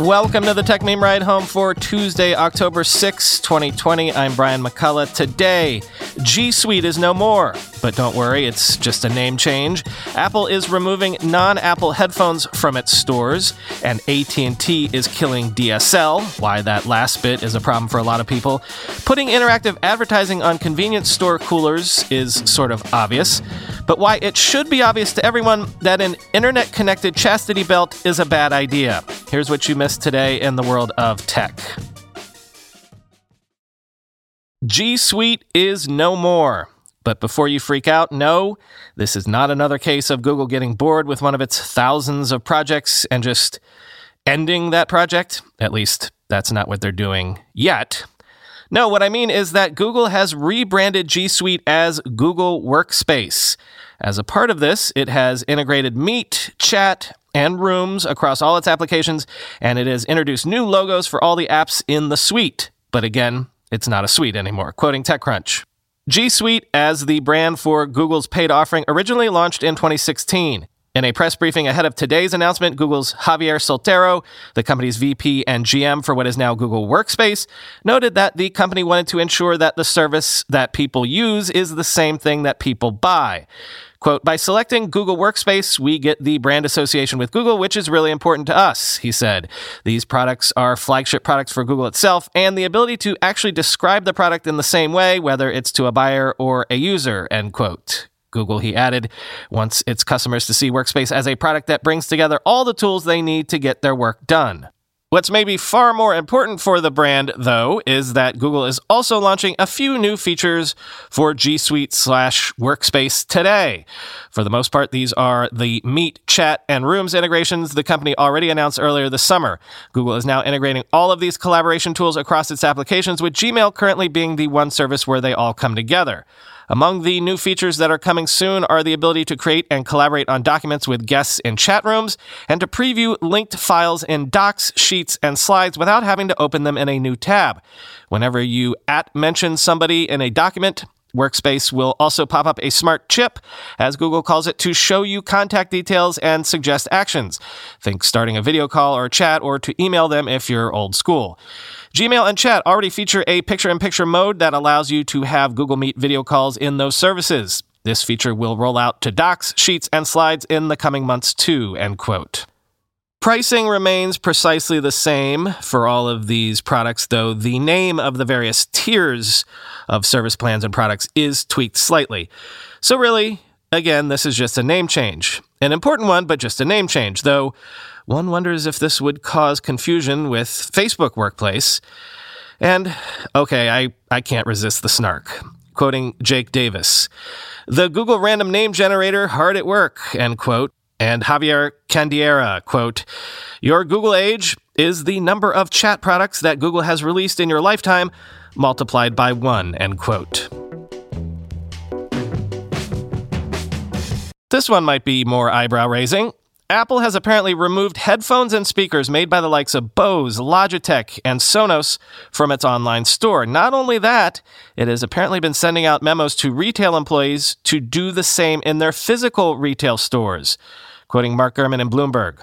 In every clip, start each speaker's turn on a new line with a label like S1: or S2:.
S1: Welcome to the Techmeme Ride Home for Tuesday, October 6, 2020. I'm Brian McCullough. Today, G Suite is no more. But don't worry, it's just a name change. Apple is removing non-Apple headphones from its stores, and AT&T is killing DSL. Why that last bit is a problem for a lot of people. Putting interactive advertising on convenience store coolers is sort of obvious, but why it should be obvious to everyone that an internet-connected chastity belt is a bad idea. Here's what you missed today in the world of tech. G Suite is no more. But before you freak out, no, this is not another case of Google getting bored with one of its thousands of projects and just ending that project. At least that's not what they're doing yet. No, what I mean is that Google has rebranded G Suite as Google Workspace. As a part of this, it has integrated Meet, Chat, and Rooms across all its applications, and it has introduced new logos for all the apps in the suite. But again, it's not a suite anymore. Quoting TechCrunch. G Suite, as the brand for Google's paid offering, originally launched in 2016. In a press briefing ahead of today's announcement, Google's Javier Soltero, the company's VP and GM for what is now Google Workspace, noted that the company wanted to ensure that the service that people use is the same thing that people buy. Quote, by selecting Google Workspace, we get the brand association with Google, which is really important to us, he said. These products are flagship products for Google itself, and the ability to actually describe the product in the same way, whether it's to a buyer or a user, end quote. Google, he added, wants its customers to see Workspace as a product that brings together all the tools they need to get their work done. What's maybe far more important for the brand, though, is that Google is also launching a few new features for G Suite slash Workspace today. For the most part, these are the Meet, Chat, and Rooms integrations the company already announced earlier this summer. Google is now integrating all of these collaboration tools across its applications, with Gmail currently being the one service where they all come together. Among the new features that are coming soon are the ability to create and collaborate on documents with guests in chat rooms and to preview linked files in docs, sheets, and slides without having to open them in a new tab. Whenever you at mention somebody in a document, Workspace will also pop up a smart chip, as Google calls it, to show you contact details and suggest actions. Think starting a video call or chat or to email them if you're old school. Gmail and Chat already feature a picture in picture mode that allows you to have Google Meet video calls in those services. This feature will roll out to docs, sheets, and slides in the coming months too, end quote. Pricing remains precisely the same for all of these products, though the name of the various tiers of service plans and products is tweaked slightly. So, really, again, this is just a name change. An important one, but just a name change, though one wonders if this would cause confusion with Facebook Workplace. And, okay, I, I can't resist the snark. Quoting Jake Davis, the Google random name generator hard at work, end quote. And Javier Candeira, quote, Your Google age is the number of chat products that Google has released in your lifetime multiplied by one, end quote. This one might be more eyebrow raising. Apple has apparently removed headphones and speakers made by the likes of Bose, Logitech, and Sonos from its online store. Not only that, it has apparently been sending out memos to retail employees to do the same in their physical retail stores. Quoting Mark Gurman in Bloomberg.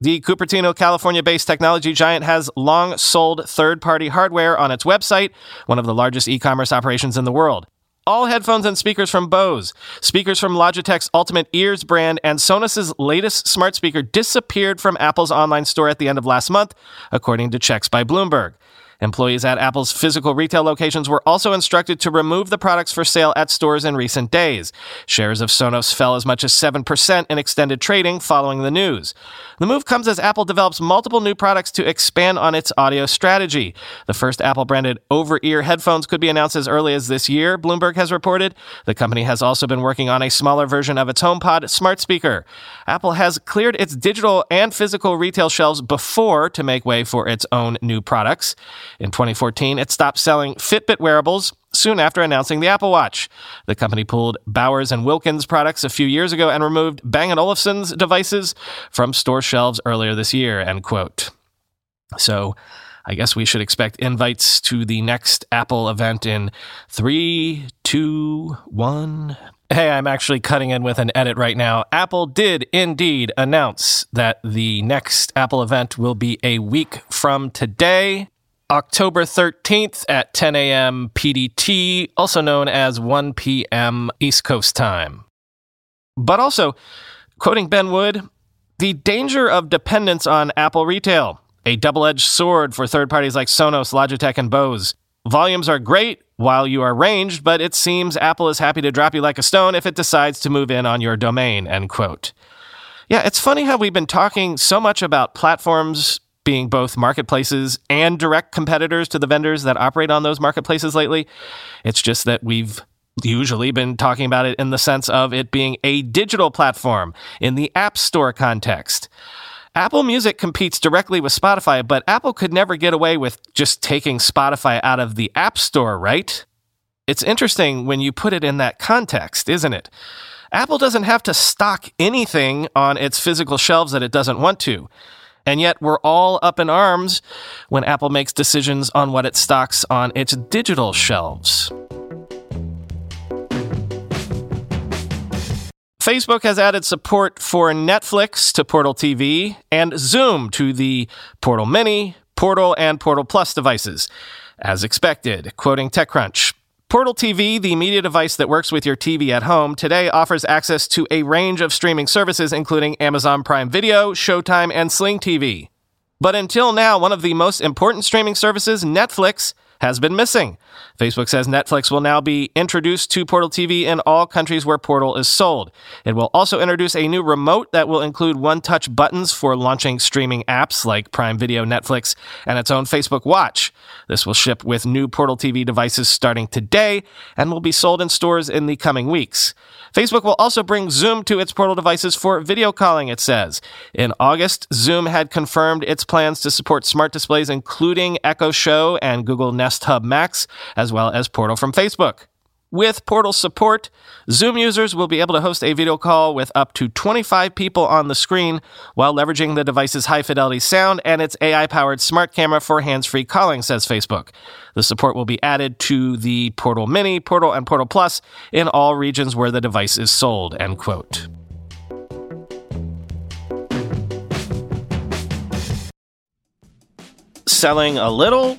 S1: The Cupertino, California based technology giant has long sold third party hardware on its website, one of the largest e commerce operations in the world all headphones and speakers from Bose, speakers from Logitech's Ultimate Ears brand, and Sonos's latest smart speaker disappeared from Apple's online store at the end of last month, according to checks by Bloomberg. Employees at Apple's physical retail locations were also instructed to remove the products for sale at stores in recent days. Shares of Sonos fell as much as 7% in extended trading following the news. The move comes as Apple develops multiple new products to expand on its audio strategy. The first Apple branded over ear headphones could be announced as early as this year, Bloomberg has reported. The company has also been working on a smaller version of its HomePod smart speaker. Apple has cleared its digital and physical retail shelves before to make way for its own new products. In 2014, it stopped selling Fitbit wearables soon after announcing the Apple Watch. The company pulled Bowers and Wilkins products a few years ago and removed Bang & Olufsen's devices from store shelves earlier this year, end quote. So, I guess we should expect invites to the next Apple event in three, two, one. Hey, I'm actually cutting in with an edit right now. Apple did indeed announce that the next Apple event will be a week from today. October 13th at 10 a.m. PDT, also known as 1 p.m. East Coast time. But also, quoting Ben Wood, the danger of dependence on Apple retail, a double edged sword for third parties like Sonos, Logitech, and Bose. Volumes are great while you are ranged, but it seems Apple is happy to drop you like a stone if it decides to move in on your domain, end quote. Yeah, it's funny how we've been talking so much about platforms being both marketplaces and direct competitors to the vendors that operate on those marketplaces lately. It's just that we've usually been talking about it in the sense of it being a digital platform in the App Store context. Apple Music competes directly with Spotify, but Apple could never get away with just taking Spotify out of the App Store, right? It's interesting when you put it in that context, isn't it? Apple doesn't have to stock anything on its physical shelves that it doesn't want to. And yet we're all up in arms when Apple makes decisions on what it stocks on its digital shelves. Facebook has added support for Netflix to Portal TV and Zoom to the Portal Mini, Portal, and Portal Plus devices. As expected, quoting TechCrunch, Portal TV, the media device that works with your TV at home, today offers access to a range of streaming services, including Amazon Prime Video, Showtime, and Sling TV. But until now, one of the most important streaming services, Netflix, has been missing. Facebook says Netflix will now be introduced to Portal TV in all countries where Portal is sold. It will also introduce a new remote that will include one touch buttons for launching streaming apps like Prime Video, Netflix, and its own Facebook Watch. This will ship with new Portal TV devices starting today and will be sold in stores in the coming weeks. Facebook will also bring Zoom to its Portal devices for video calling, it says. In August, Zoom had confirmed its plans to support smart displays, including Echo Show and Google Nest Hub Max, as well as Portal from Facebook. With Portal support, Zoom users will be able to host a video call with up to 25 people on the screen while leveraging the device's high fidelity sound and its AI powered smart camera for hands free calling, says Facebook. The support will be added to the Portal Mini, Portal, and Portal Plus in all regions where the device is sold, end quote. Selling a little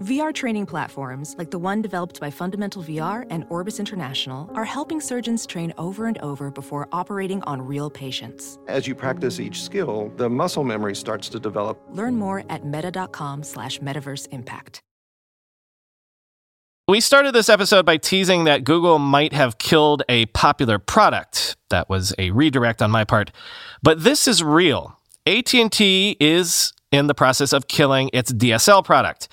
S2: VR training platforms, like the one developed by Fundamental VR and Orbis International, are helping surgeons train over and over before operating on real patients.
S3: As you practice each skill, the muscle memory starts to develop.
S2: Learn more at meta.com slash metaverse impact.
S1: We started this episode by teasing that Google might have killed a popular product. That was a redirect on my part. But this is real. AT&T is in the process of killing its DSL product.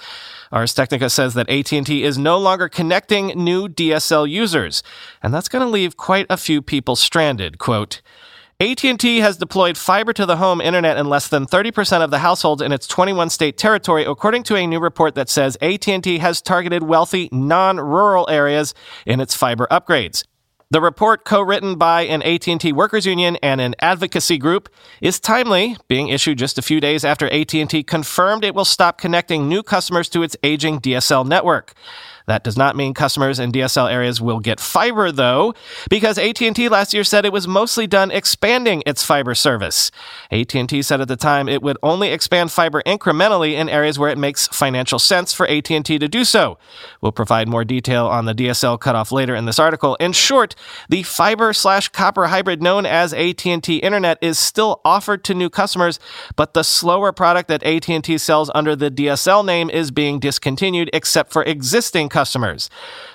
S1: Ars Technica says that AT&T is no longer connecting new DSL users, and that's going to leave quite a few people stranded. Quote, AT&T has deployed fiber to the home internet in less than 30% of the households in its 21 state territory according to a new report that says AT&T has targeted wealthy non-rural areas in its fiber upgrades. The report, co-written by an AT&T workers union and an advocacy group, is timely, being issued just a few days after AT&T confirmed it will stop connecting new customers to its aging DSL network. That does not mean customers in DSL areas will get fiber though, because AT&T last year said it was mostly done expanding its fiber service. AT&T said at the time it would only expand fiber incrementally in areas where it makes financial sense for AT&T to do so. We'll provide more detail on the DSL cutoff later in this article. In short, the fiber slash copper hybrid known as AT&T Internet is still offered to new customers, but the slower product that AT&T sells under the DSL name is being discontinued except for existing customers.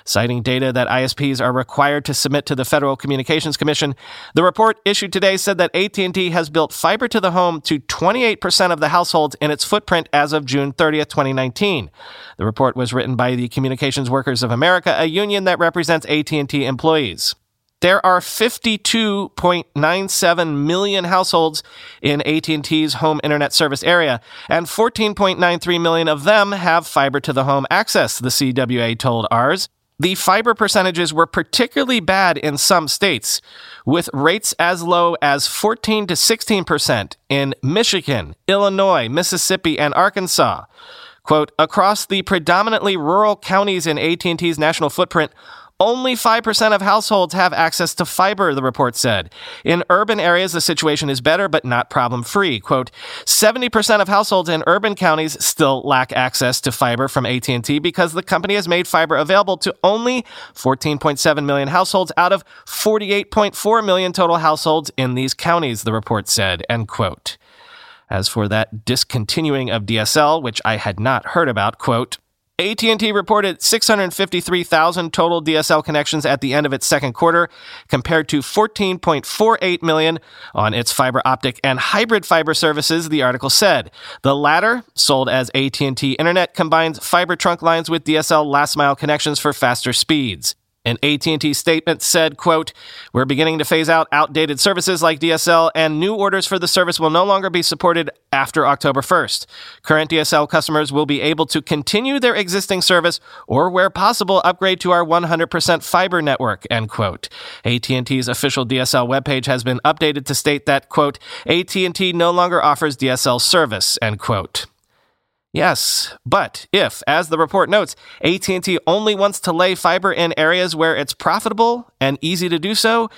S1: Citing data that ISPs are required to submit to the Federal Communications Commission, the report issued today said that AT&T has built fiber to the home to 28% of the households in its footprint as of June 30th, 2019. The report was written by the Communications Workers of America, a union that represents AT&T employees. There are 52.97 million households in AT&T's home internet service area, and 14.93 million of them have fiber to the home access, the CWA told Ars. The fiber percentages were particularly bad in some states, with rates as low as 14 to 16% in Michigan, Illinois, Mississippi, and Arkansas. Quote, across the predominantly rural counties in AT&T's national footprint, only 5% of households have access to fiber, the report said. In urban areas, the situation is better, but not problem free. Quote, 70% of households in urban counties still lack access to fiber from AT&T because the company has made fiber available to only 14.7 million households out of 48.4 million total households in these counties, the report said, end quote. As for that discontinuing of DSL, which I had not heard about, quote, AT&T reported 653,000 total DSL connections at the end of its second quarter, compared to 14.48 million on its fiber optic and hybrid fiber services, the article said. The latter, sold as AT&T Internet, combines fiber trunk lines with DSL last mile connections for faster speeds. An AT&T statement said, quote, We're beginning to phase out outdated services like DSL and new orders for the service will no longer be supported after October 1st. Current DSL customers will be able to continue their existing service or where possible upgrade to our 100% fiber network, end quote. AT&T's official DSL webpage has been updated to state that, quote, AT&T no longer offers DSL service, end quote. Yes, but if, as the report notes, AT&T only wants to lay fiber in areas where it's profitable and easy to do so,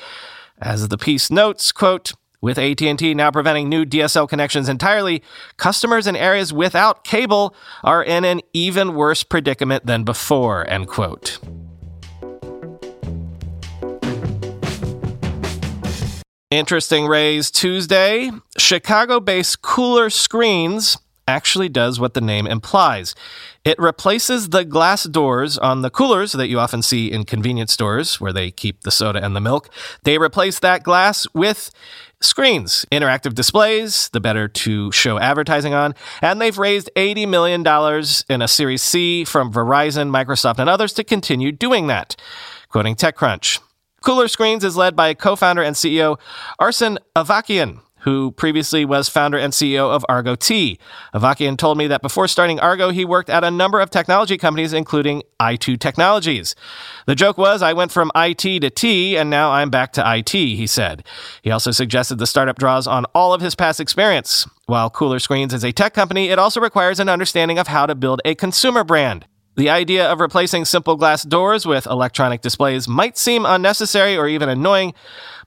S1: as the piece notes, quote, With AT&T now preventing new DSL connections entirely, customers in areas without cable are in an even worse predicament than before, end quote. Interesting raise Tuesday. Chicago based Cooler Screens actually does what the name implies. It replaces the glass doors on the coolers that you often see in convenience stores where they keep the soda and the milk. They replace that glass with screens, interactive displays, the better to show advertising on, and they've raised $80 million in a Series C from Verizon, Microsoft, and others to continue doing that. Quoting TechCrunch. Cooler Screens is led by co founder and CEO Arsen Avakian, who previously was founder and CEO of Argo Tea. Avakian told me that before starting Argo, he worked at a number of technology companies, including i2 Technologies. The joke was, I went from IT to T, and now I'm back to IT, he said. He also suggested the startup draws on all of his past experience. While Cooler Screens is a tech company, it also requires an understanding of how to build a consumer brand. The idea of replacing simple glass doors with electronic displays might seem unnecessary or even annoying,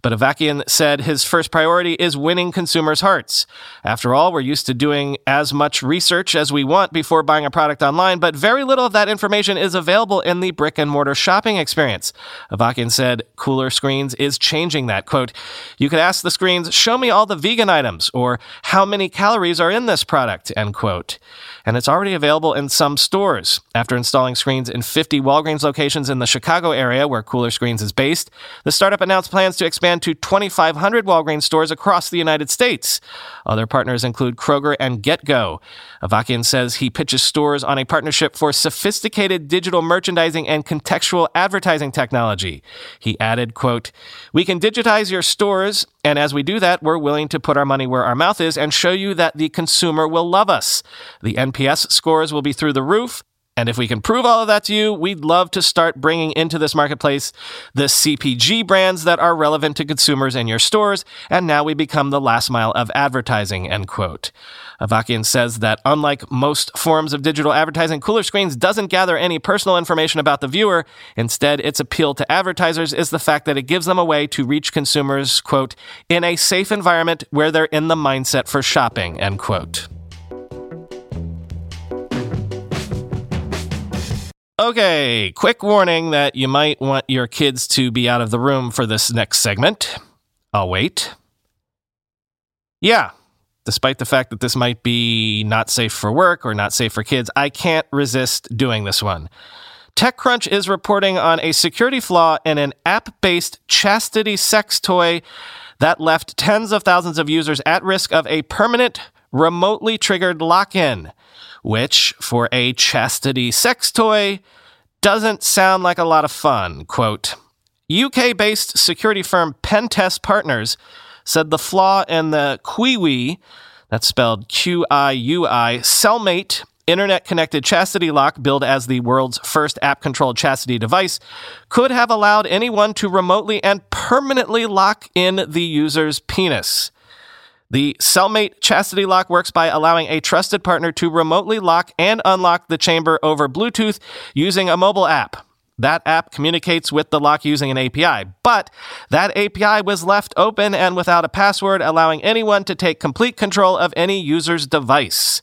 S1: but Avakian said his first priority is winning consumers' hearts. After all, we're used to doing as much research as we want before buying a product online, but very little of that information is available in the brick and mortar shopping experience. Avakian said Cooler Screens is changing that. Quote, you could ask the screens, show me all the vegan items, or how many calories are in this product, end quote. And it's already available in some stores. After installing screens in 50 Walgreens locations in the Chicago area where Cooler Screens is based, the startup announced plans to expand to 2,500 Walgreens stores across the United States. Other partners include Kroger and GetGo. Avakian says he pitches stores on a partnership for sophisticated digital merchandising and contextual advertising technology. He added, quote, We can digitize your stores, and as we do that, we're willing to put our money where our mouth is and show you that the consumer will love us. The NPS scores will be through the roof. And if we can prove all of that to you, we'd love to start bringing into this marketplace the CPG brands that are relevant to consumers in your stores. And now we become the last mile of advertising, end quote. Avakian says that unlike most forms of digital advertising, Cooler Screens doesn't gather any personal information about the viewer. Instead, its appeal to advertisers is the fact that it gives them a way to reach consumers, quote, in a safe environment where they're in the mindset for shopping, end quote. Okay, quick warning that you might want your kids to be out of the room for this next segment. I'll wait. Yeah, despite the fact that this might be not safe for work or not safe for kids, I can't resist doing this one. TechCrunch is reporting on a security flaw in an app based chastity sex toy that left tens of thousands of users at risk of a permanent, remotely triggered lock in which, for a chastity sex toy, doesn't sound like a lot of fun. Quote UK based security firm Pentest Partners said the flaw in the Qiui, that's spelled Q I U I, cellmate internet connected chastity lock, billed as the world's first app controlled chastity device, could have allowed anyone to remotely and permanently lock in the user's penis. The Cellmate Chastity Lock works by allowing a trusted partner to remotely lock and unlock the chamber over Bluetooth using a mobile app. That app communicates with the lock using an API, but that API was left open and without a password, allowing anyone to take complete control of any user's device.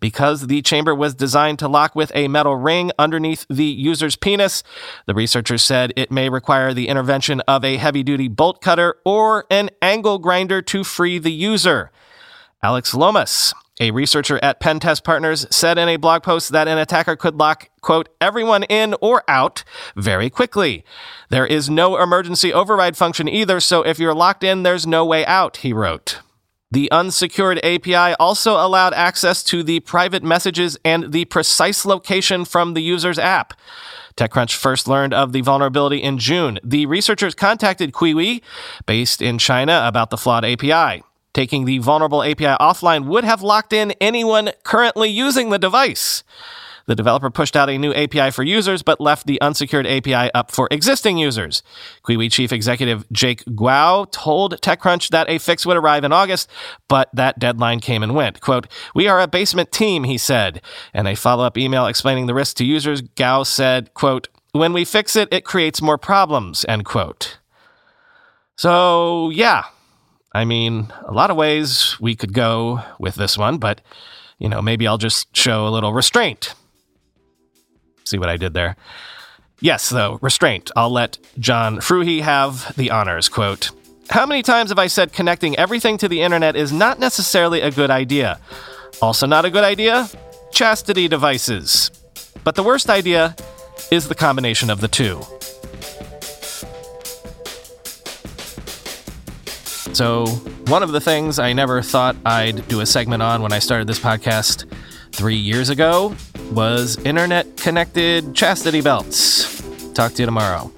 S1: Because the chamber was designed to lock with a metal ring underneath the user's penis, the researchers said it may require the intervention of a heavy duty bolt cutter or an angle grinder to free the user. Alex Lomas, a researcher at Pentest Partners said in a blog post that an attacker could lock, quote, everyone in or out very quickly. There is no emergency override function either, so if you're locked in, there's no way out, he wrote. The unsecured API also allowed access to the private messages and the precise location from the user's app. TechCrunch first learned of the vulnerability in June. The researchers contacted Qiui, based in China, about the flawed API. Taking the vulnerable API offline would have locked in anyone currently using the device. The developer pushed out a new API for users, but left the unsecured API up for existing users. Qiui chief executive Jake Guo told TechCrunch that a fix would arrive in August, but that deadline came and went. Quote, We are a basement team, he said. In a follow up email explaining the risk to users, Guo said, quote, When we fix it, it creates more problems, end quote. So, yeah, I mean, a lot of ways we could go with this one, but, you know, maybe I'll just show a little restraint. See what I did there? Yes, though, restraint. I'll let John Fruhy have the honors. Quote How many times have I said connecting everything to the internet is not necessarily a good idea? Also, not a good idea? Chastity devices. But the worst idea is the combination of the two. So, one of the things I never thought I'd do a segment on when I started this podcast three years ago was internet connected chastity belts. Talk to you tomorrow.